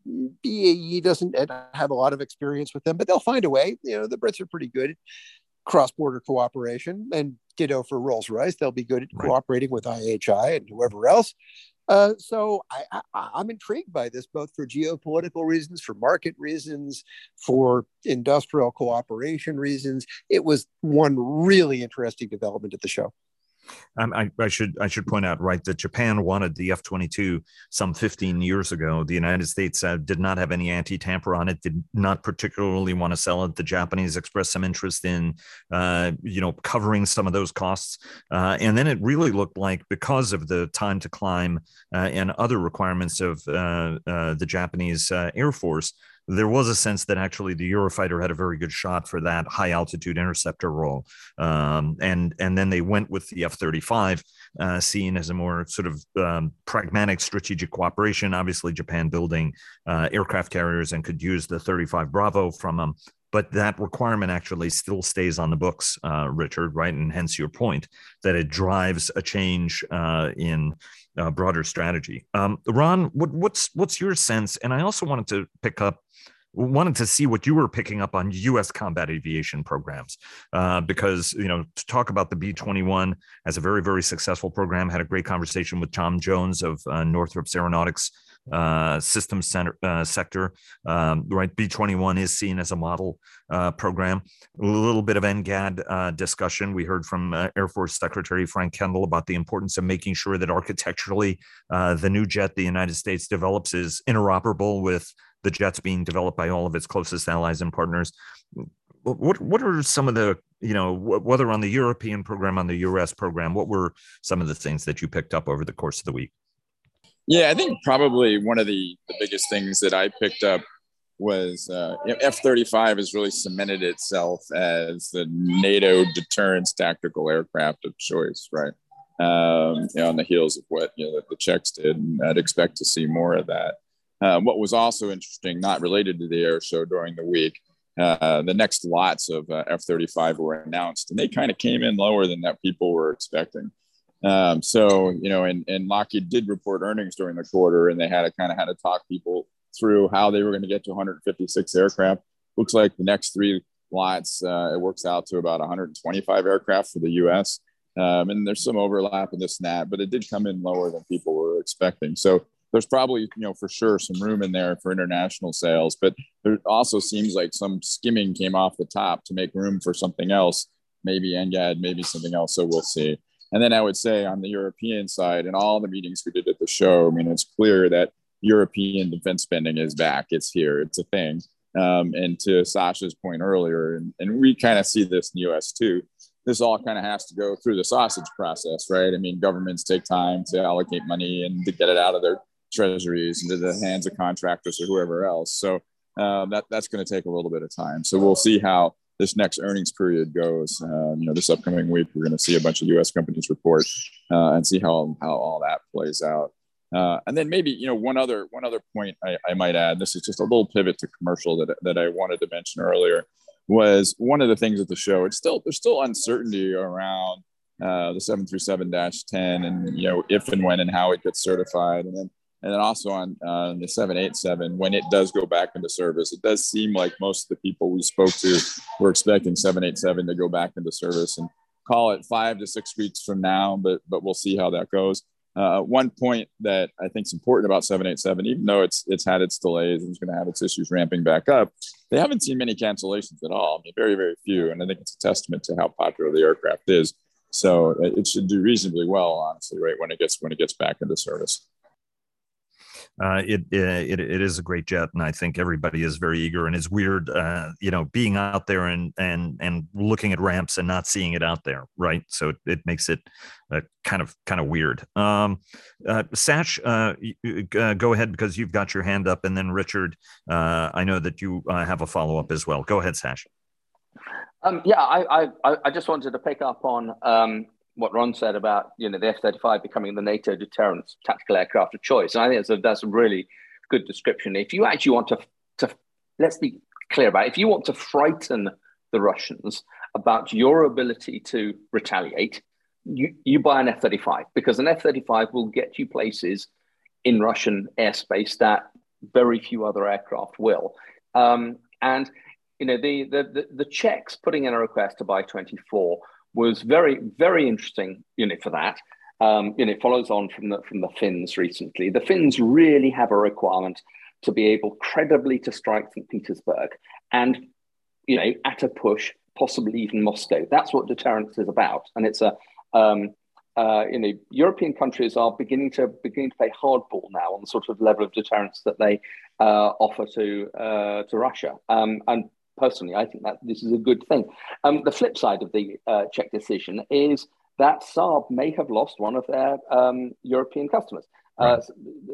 BAE doesn't have a lot of experience with them, but they'll find a way. You know, the Brits are pretty good at cross border cooperation. And ditto for Rolls Royce, they'll be good at right. cooperating with IHI and whoever else. Uh, so I, am intrigued by this, both for geopolitical reasons, for market reasons, for industrial cooperation reasons. It was one really interesting development at the show. Um, I, I, should I should point out right that Japan wanted the F twenty two some fifteen years ago. The United States uh, did not have any anti tamper on it. Did not particularly want to sell it. The Japanese expressed some interest in uh, you know covering some of those costs, uh, and then it really looked like because of the time to climb uh, and other requirements of uh, uh, the Japanese Air Force there was a sense that actually the Eurofighter had a very good shot for that high altitude interceptor role. Um, and, and then they went with the F 35, uh, seen as a more sort of um, pragmatic strategic cooperation. Obviously, Japan building uh, aircraft carriers and could use the 35 Bravo from them but that requirement actually still stays on the books, uh, Richard, right? And hence your point that it drives a change uh, in uh, broader strategy. Um, Ron, what, what's what's your sense? And I also wanted to pick up wanted to see what you were picking up on U.S. combat aviation programs, uh, because you know to talk about the B-21 as a very very successful program. Had a great conversation with Tom Jones of uh, Northrop's Aeronautics uh, Systems Center uh, sector. Um, right, B-21 is seen as a model uh, program. A little bit of NGAD uh, discussion. We heard from Air Force Secretary Frank Kendall about the importance of making sure that architecturally the new jet the United States develops is interoperable with the jets being developed by all of its closest allies and partners. What what are some of the you know whether on the European program on the U.S. program? What were some of the things that you picked up over the course of the week? Yeah, I think probably one of the, the biggest things that I picked up was uh, F 35 has really cemented itself as the NATO deterrence tactical aircraft of choice, right? Um, you know, on the heels of what you know, the, Czechs did, and I'd expect to see more of that. Uh, what was also interesting, not related to the air show during the week, uh, the next lots of uh, F 35 were announced, and they kind of came in lower than that people were expecting. Um, so, you know, and, and Lockheed did report earnings during the quarter, and they had to kind of had to talk people through how they were going to get to 156 aircraft. Looks like the next three lots, uh, it works out to about 125 aircraft for the U.S. Um, and there's some overlap in this and that, but it did come in lower than people were expecting. So there's probably you know for sure some room in there for international sales but there also seems like some skimming came off the top to make room for something else maybe NGAD maybe something else so we'll see and then I would say on the European side in all the meetings we did at the show I mean it's clear that European defense spending is back it's here it's a thing um, and to Sasha's point earlier and, and we kind of see this in the US too this all kind of has to go through the sausage process, right? I mean, governments take time to allocate money and to get it out of their treasuries into the hands of contractors or whoever else. So um, that that's going to take a little bit of time. So we'll see how this next earnings period goes. Uh, you know, this upcoming week, we're going to see a bunch of U.S. companies report uh, and see how how all that plays out. Uh, and then maybe you know one other one other point I, I, might add. This is just a little pivot to commercial that that I wanted to mention earlier. Was one of the things at the show. It's still there's still uncertainty around uh, the 737-10 and you know if and when and how it gets certified, and then and then also on the 787 when it does go back into service. It does seem like most of the people we spoke to were expecting 787 to go back into service and call it five to six weeks from now, but but we'll see how that goes. Uh, one point that I think is important about 787, even though it's it's had its delays and it's going to have its issues ramping back up, they haven't seen many cancellations at all. I mean, very very few, and I think it's a testament to how popular the aircraft is. So uh, it should do reasonably well, honestly, right when it gets when it gets back into service uh, it, it it is a great jet, and I think everybody is very eager. And it's weird, uh, you know, being out there and and and looking at ramps and not seeing it out there, right? So it, it makes it uh, kind of kind of weird. Um, uh, Sash, uh, uh, go ahead because you've got your hand up, and then Richard, I know that you have a follow up as well. Go ahead, Sash. Um, yeah, I, I I just wanted to pick up on um, what Ron said about you know the F-35 becoming the NATO deterrent tactical aircraft of choice. And I think that's a, that's a really good description. If you actually want to, to let's be clear about it, if you want to frighten the Russians about your ability to retaliate, you, you buy an F-35 because an F-35 will get you places in Russian airspace that very few other aircraft will. Um, and you know the, the the the Czechs putting in a request to buy 24 was very, very interesting unit for that. Um, you know, it follows on from the from the Finns recently. The Finns really have a requirement to be able credibly to strike St. Petersburg and, you know, at a push, possibly even Moscow. That's what deterrence is about. And it's a um, uh, you know, European countries are beginning to beginning to play hardball now on the sort of level of deterrence that they uh, offer to uh, to Russia. Um, and personally, I think that this is a good thing. Um, the flip side of the uh, Czech decision is that Saab may have lost one of their um, European customers. Uh,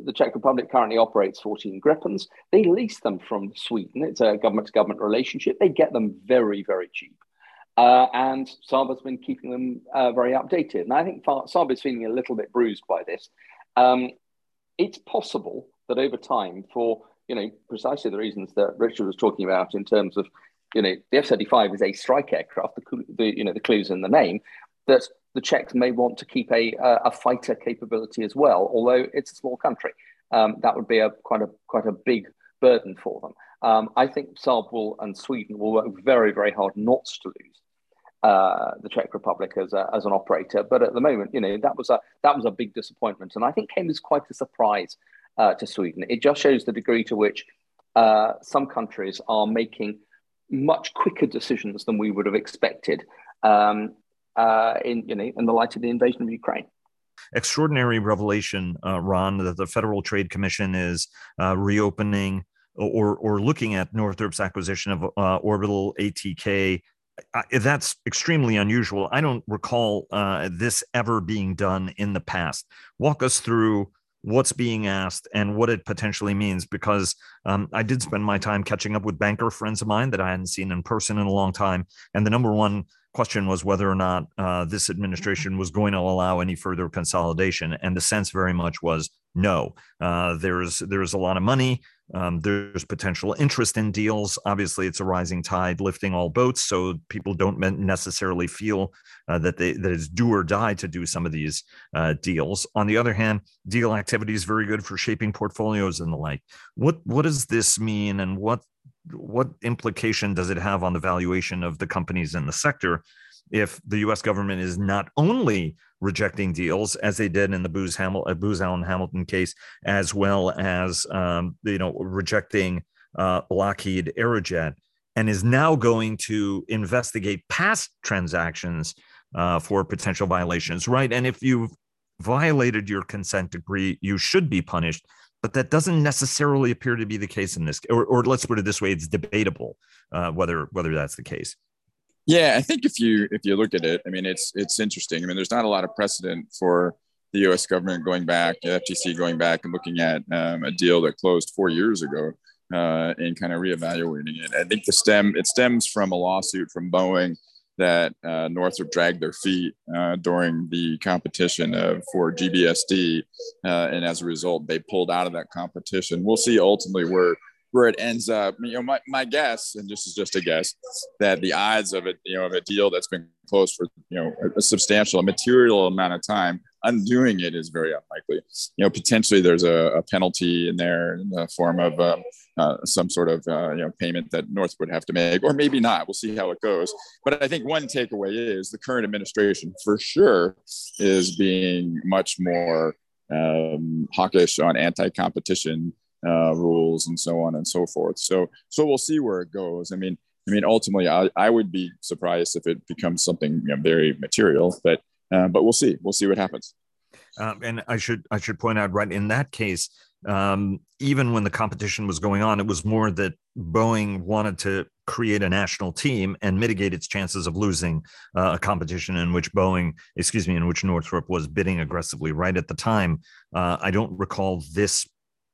the Czech Republic currently operates 14 Gripens. They lease them from Sweden. It's a government to government relationship. They get them very, very cheap. Uh, and Saab has been keeping them uh, very updated. And I think Saab is feeling a little bit bruised by this. Um, it's possible that over time, for you know, precisely the reasons that Richard was talking about in terms of, you know, the F-35 is a strike aircraft, the, the you know, the clues in the name, that the Czechs may want to keep a, a fighter capability as well, although it's a small country. Um, that would be a quite a quite a big burden for them. Um, I think Saab will and Sweden will work very very hard not to lose uh, the Czech Republic as, a, as an operator. But at the moment, you know that was a that was a big disappointment, and I think came as quite a surprise uh, to Sweden. It just shows the degree to which uh, some countries are making much quicker decisions than we would have expected um, uh, in, you know, in the light of the invasion of Ukraine extraordinary revelation, uh, Ron, that the Federal Trade Commission is uh, reopening or or looking at Northrop's acquisition of uh, Orbital ATK. that's extremely unusual. I don't recall uh, this ever being done in the past. Walk us through what's being asked and what it potentially means because um, I did spend my time catching up with banker friends of mine that I hadn't seen in person in a long time. And the number one question was whether or not uh, this administration was going to allow any further consolidation. And the sense very much was no. Uh, there's there's a lot of money. Um, there's potential interest in deals. Obviously, it's a rising tide lifting all boats, so people don't necessarily feel uh, that they that it's do or die to do some of these uh, deals. On the other hand, deal activity is very good for shaping portfolios and the like. What what does this mean, and what what implication does it have on the valuation of the companies in the sector? If the U.S. government is not only rejecting deals as they did in the Booz, Hamil- uh, Booz Allen Hamilton case, as well as um, you know rejecting uh, Lockheed Aerojet, and is now going to investigate past transactions uh, for potential violations. Right, and if you've violated your consent decree, you should be punished. But that doesn't necessarily appear to be the case in this, or, or let's put it this way: it's debatable uh, whether whether that's the case. Yeah, I think if you if you look at it, I mean, it's it's interesting. I mean, there's not a lot of precedent for the U.S. government going back, FTC going back and looking at um, a deal that closed four years ago uh, and kind of reevaluating it. I think the stem it stems from a lawsuit from Boeing that uh, Northrop dragged their feet uh, during the competition of, for GBSD, uh, and as a result, they pulled out of that competition. We'll see ultimately where where it ends up. You know, my, my guess, and this is just a guess, that the odds of it, you know, of a deal that's been closed for you know a substantial, a material amount of time, undoing it is very unlikely. You know, potentially there's a, a penalty in there in the form of um, uh, some sort of uh, you know payment that North would have to make, or maybe not. We'll see how it goes. But I think one takeaway is the current administration, for sure, is being much more um, hawkish on anti-competition uh, rules and so on and so forth. So so we'll see where it goes. I mean, I mean, ultimately, I, I would be surprised if it becomes something you know, very material, but uh, but we'll see. We'll see what happens. Um, and I should I should point out right in that case, um, even when the competition was going on, it was more that Boeing wanted to create a national team and mitigate its chances of losing uh, a competition in which Boeing, excuse me, in which Northrop was bidding aggressively. Right at the time, uh, I don't recall this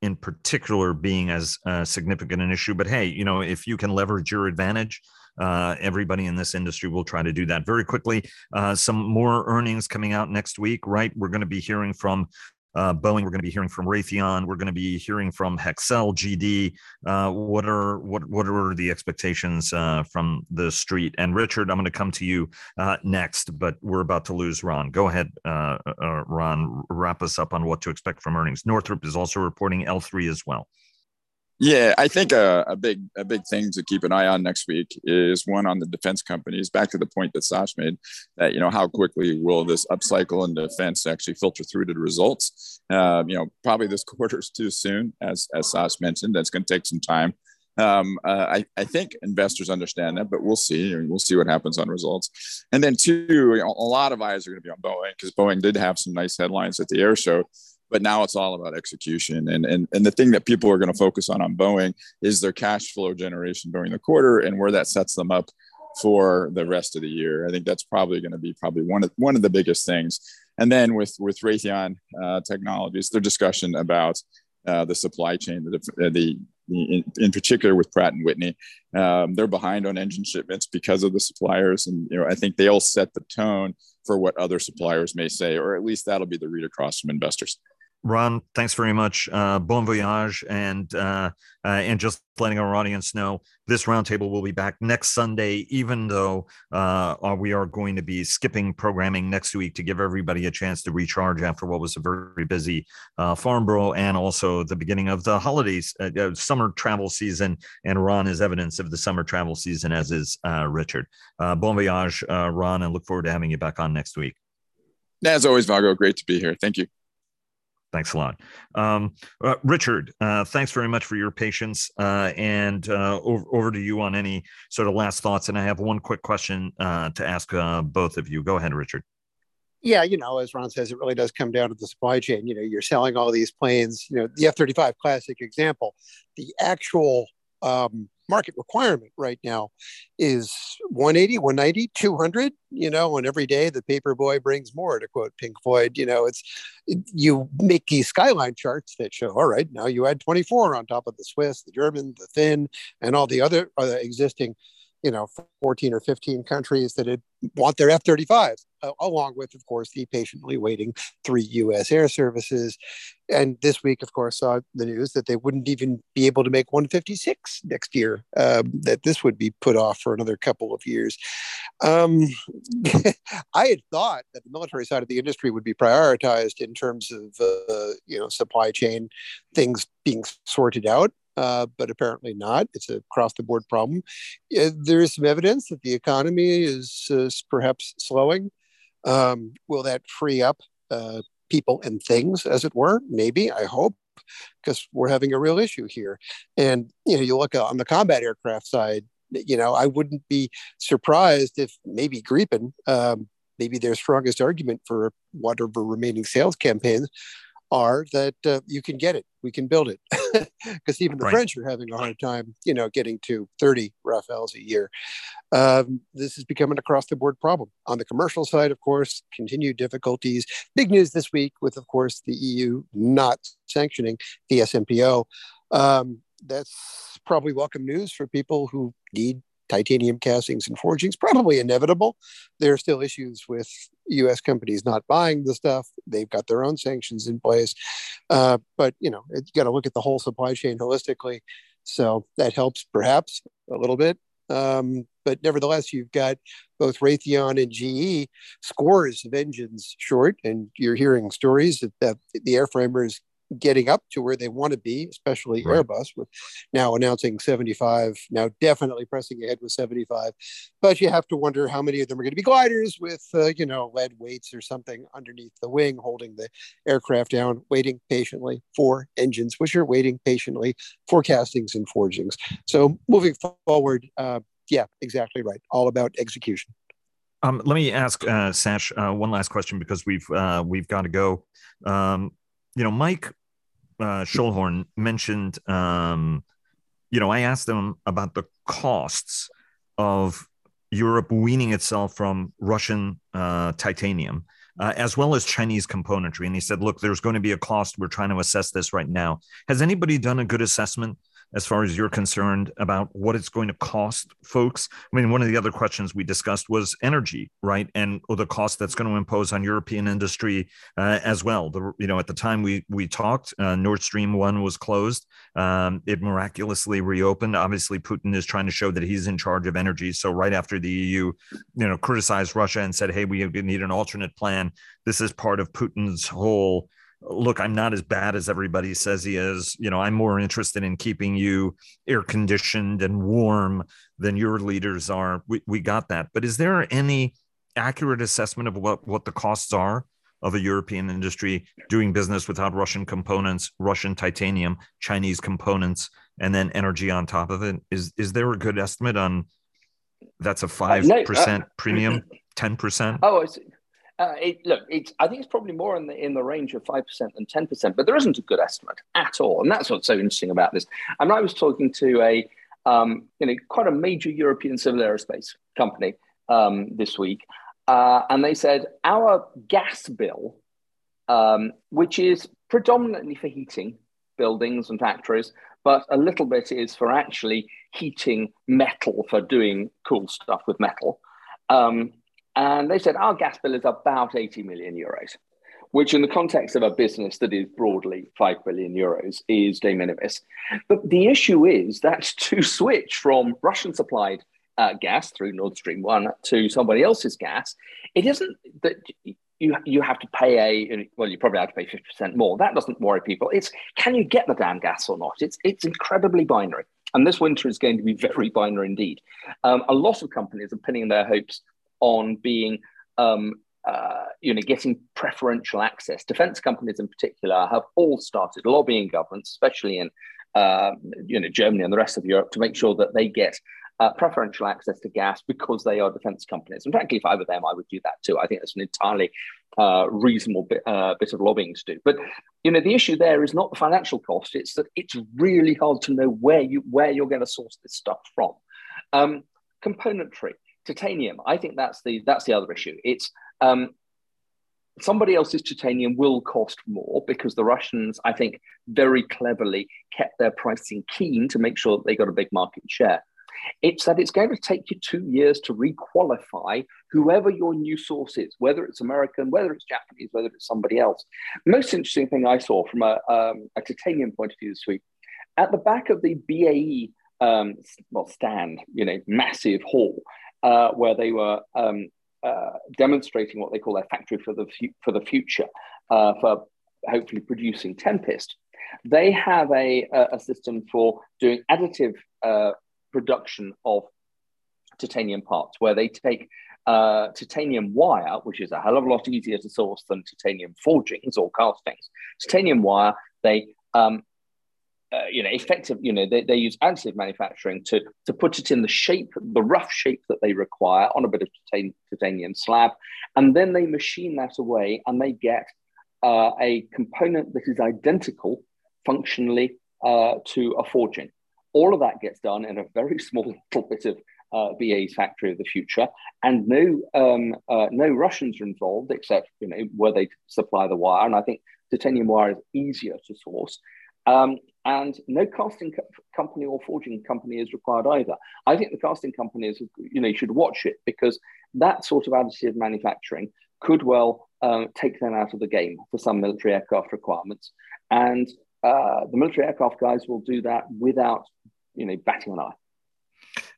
in particular being as uh, significant an issue. But hey, you know, if you can leverage your advantage, uh, everybody in this industry will try to do that very quickly. Uh, some more earnings coming out next week, right? We're going to be hearing from uh, Boeing. We're going to be hearing from Raytheon. We're going to be hearing from Hexcel, GD. Uh, what are what what are the expectations uh, from the street? And Richard, I'm going to come to you uh, next, but we're about to lose Ron. Go ahead, uh, uh, Ron. Wrap us up on what to expect from earnings. Northrop is also reporting L3 as well. Yeah, I think a, a, big a big thing to keep an eye on next week is one on the defense companies. Back to the point that Sash made, that you know how quickly will this upcycle in defense actually filter through to the results? Uh, you know, probably this quarter is too soon, as as Sash mentioned. That's going to take some time. Um, uh, I, I think investors understand that, but we'll see. We'll see what happens on results. And then two, you know, a lot of eyes are going to be on Boeing because Boeing did have some nice headlines at the air show but now it's all about execution. And, and, and the thing that people are going to focus on on Boeing is their cash flow generation during the quarter and where that sets them up for the rest of the year. I think that's probably going to be probably one of, one of the biggest things. And then with, with Raytheon uh, Technologies, their discussion about uh, the supply chain, the, the, in, in, particular with Pratt and Whitney, um, they're behind on engine shipments because of the suppliers, and you know I think they'll set the tone for what other suppliers may say, or at least that'll be the read across from investors. Ron, thanks very much. Uh, bon voyage, and uh, uh, and just letting our audience know this roundtable will be back next Sunday. Even though uh, uh, we are going to be skipping programming next week to give everybody a chance to recharge after what was a very busy uh, Farnborough and also the beginning of the holidays, summer travel season. And Ron is evidence of the summer travel season, as is Richard. bon voyage, Ron, and look forward to having you back on next week. As always, Vago, great to be here. Thank you. Thanks a lot. Um, uh, Richard, uh, thanks very much for your patience. Uh, and uh, over, over, to you on any sort of last thoughts. And I have one quick question uh, to ask uh, both of you. Go ahead, Richard. Yeah, you know, as Ron says, it really does come down to the supply chain. You know, you're selling all these planes, you know, the F 35 classic example, the actual um, market requirement right now is 180 190 200 you know and every day the paper boy brings more to quote pink floyd you know it's it, you make these skyline charts that show all right now you add 24 on top of the swiss the german the Finn and all the other, other existing you know 14 or 15 countries that had want their F-35s, uh, along with, of course, the patiently waiting three U.S. air services. And this week, of course, saw the news that they wouldn't even be able to make 156 next year. Um, that this would be put off for another couple of years. Um, I had thought that the military side of the industry would be prioritized in terms of uh, you know supply chain things being sorted out uh, but apparently not. It's a across the board problem. there is some evidence that the economy is, perhaps slowing. Um, will that free up uh, people and things, as it were? Maybe, I hope, because we're having a real issue here. And you know, you look on the combat aircraft side. You know, I wouldn't be surprised if maybe Gripen, um, maybe their strongest argument for whatever remaining sales campaigns are that uh, you can get it, we can build it, because even the right. French are having a hard time, you know, getting to 30 Rafales a year. um, this is becoming across the board problem. On the commercial side, of course, continued difficulties. Big news this week with, of course, the EU not sanctioning the SMPO. Um, that's probably welcome news for people who need titanium castings and forgings. Probably inevitable. There are still issues with U.S. companies not buying the stuff. They've got their own sanctions in place, uh, but you know you got to look at the whole supply chain holistically. So that helps perhaps a little bit. Um, but nevertheless, you've got both Raytheon and GE scores of engines short, and you're hearing stories that, that the airframers getting up to where they want to be, especially right. Airbus, with now announcing 75, now definitely pressing ahead with 75. But you have to wonder how many of them are going to be gliders with, uh, you know, lead weights or something underneath the wing, holding the aircraft down, waiting patiently for engines, which are waiting patiently for castings and forgings. So moving forward, uh, yeah, exactly right. All about execution. Um, let me ask uh, Sash uh, one last question because we've uh, we've got to go. Um, you know, Mike uh, Schoellhorn mentioned, um, you know, I asked him about the costs of Europe weaning itself from Russian uh, titanium. Uh, as well as Chinese componentry. And he said, look, there's going to be a cost. We're trying to assess this right now. Has anybody done a good assessment as far as you're concerned about what it's going to cost folks? I mean one of the other questions we discussed was energy right? And the cost that's going to impose on european industry uh, as well. The you know at the time we we talked uh, nord stream 1 was closed. Um, it miraculously reopened. Obviously putin is trying to show that he's in charge of energy. So right after the eu you know criticized russia and said hey we need an alternate plan. This is part of putin's whole look, I'm not as bad as everybody says he is. You know, I'm more interested in keeping you air conditioned and warm than your leaders are. We, we got that. But is there any accurate assessment of what, what the costs are of a European industry doing business without Russian components, Russian titanium, Chinese components, and then energy on top of it? Is, is there a good estimate on that's a 5% uh, no, uh, premium, 10%? Oh, uh, it, look, it's, I think it's probably more in the in the range of five percent than ten percent, but there isn't a good estimate at all, and that's what's so interesting about this. And I was talking to a um, you know quite a major European civil aerospace company um, this week, uh, and they said our gas bill, um, which is predominantly for heating buildings and factories, but a little bit is for actually heating metal for doing cool stuff with metal. And they said our gas bill is about 80 million euros, which in the context of a business that is broadly 5 billion euros is de minimis. But the issue is that to switch from Russian supplied uh, gas through Nord Stream 1 to somebody else's gas, it isn't that you, you have to pay a, well, you probably have to pay 50% more. That doesn't worry people. It's can you get the damn gas or not? It's, it's incredibly binary. And this winter is going to be very binary indeed. Um, a lot of companies are pinning their hopes on being um, uh, you know, getting preferential access. Defense companies in particular have all started lobbying governments, especially in uh, you know Germany and the rest of Europe, to make sure that they get uh, preferential access to gas because they are defense companies. And frankly, if I were them, I would do that too. I think that's an entirely uh, reasonable bit, uh, bit of lobbying to do. But you know, the issue there is not the financial cost; it's that it's really hard to know where you where you're going to source this stuff from. Um, componentry titanium. I think that's the that's the other issue. It's um, somebody else's titanium will cost more because the Russians, I think, very cleverly kept their pricing keen to make sure that they got a big market share. It's that it's going to take you two years to requalify whoever your new source is, whether it's American, whether it's Japanese, whether it's somebody else. Most interesting thing I saw from a, um, a titanium point of view this week, at the back of the BAE um, well stand, you know, massive hall, uh, where they were um, uh, demonstrating what they call their factory for the fu- for the future uh, for hopefully producing Tempest. They have a, a system for doing additive uh, production of titanium parts, where they take uh, titanium wire, which is a hell of a lot easier to source than titanium forgings or castings. Titanium wire, they um, uh, you know, effective, you know, they, they use additive manufacturing to, to put it in the shape, the rough shape that they require on a bit of titanium slab. And then they machine that away and they get uh, a component that is identical functionally uh, to a forging. All of that gets done in a very small little bit of uh, BAE's factory of the future, and no um, uh, no Russians are involved except you know where they supply the wire, and I think titanium wire is easier to source. Um, and no casting co- company or forging company is required either. I think the casting companies, you know, should watch it because that sort of additive manufacturing could well uh, take them out of the game for some military aircraft requirements. And uh, the military aircraft guys will do that without, you know, batting an eye.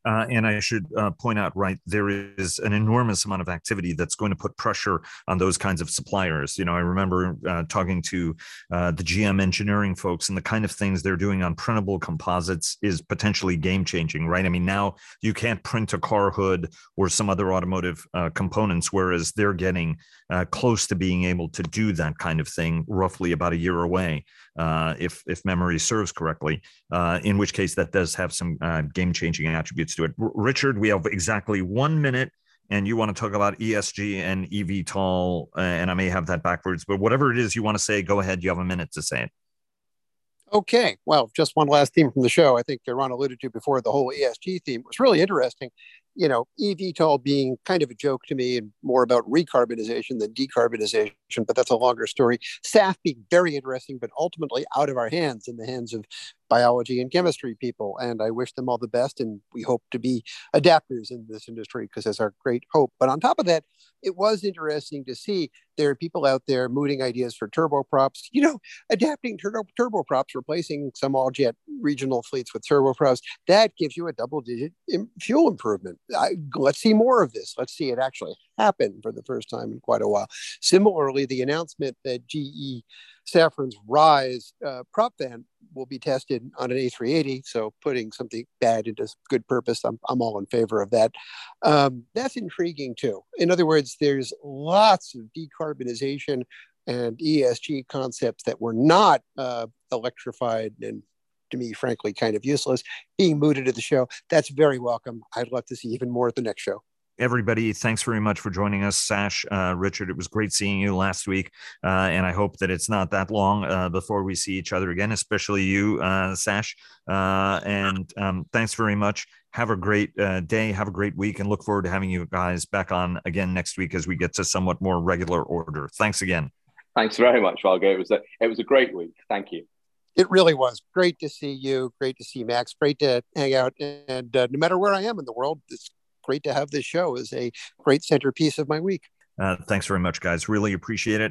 Uh, and I should uh, point out, right, there is an enormous amount of activity that's going to put pressure on those kinds of suppliers. You know, I remember uh, talking to uh, the GM engineering folks, and the kind of things they're doing on printable composites is potentially game changing, right? I mean, now you can't print a car hood or some other automotive uh, components, whereas they're getting uh, close to being able to do that kind of thing roughly about a year away, if if memory serves correctly. Uh, in which case, that does have some game changing attributes to it. R- Richard, we have exactly one minute, and you want to talk about ESG and eVTOL, uh, and I may have that backwards, but whatever it is you want to say, go ahead. You have a minute to say it. Okay, well, just one last theme from the show. I think Ron alluded to before the whole ESG theme was really interesting you know, eVTOL being kind of a joke to me and more about recarbonization than decarbonization, but that's a longer story. SAF being very interesting, but ultimately out of our hands, in the hands of biology and chemistry people. And I wish them all the best. And we hope to be adapters in this industry because that's our great hope. But on top of that, it was interesting to see there are people out there mooting ideas for turboprops, you know, adapting turbo, turboprops, replacing some all jet regional fleets with turboprops. That gives you a double digit fuel improvement. I, let's see more of this. Let's see it actually happen for the first time in quite a while. Similarly, the announcement that GE Safran's Rise uh, prop fan will be tested on an A380. So putting something bad into good purpose, I'm, I'm all in favor of that. Um, that's intriguing too. In other words, there's lots of decarbonization and ESG concepts that were not uh, electrified and to me, frankly, kind of useless, being mooted at the show. That's very welcome. I'd love to see even more at the next show everybody, thanks very much for joining us, Sash, uh, Richard. It was great seeing you last week, uh, and I hope that it's not that long uh, before we see each other again, especially you, uh, Sash. Uh, and um, thanks very much. Have a great uh, day. Have a great week, and look forward to having you guys back on again next week as we get to somewhat more regular order. Thanks again. Thanks very much, Vago. It was a it was a great week. Thank you. It really was great to see you. Great to see Max. Great to hang out. And no matter where I am in the world, it's great to have this show as a great centerpiece of my week. Uh, thanks very much, guys. Really appreciate it.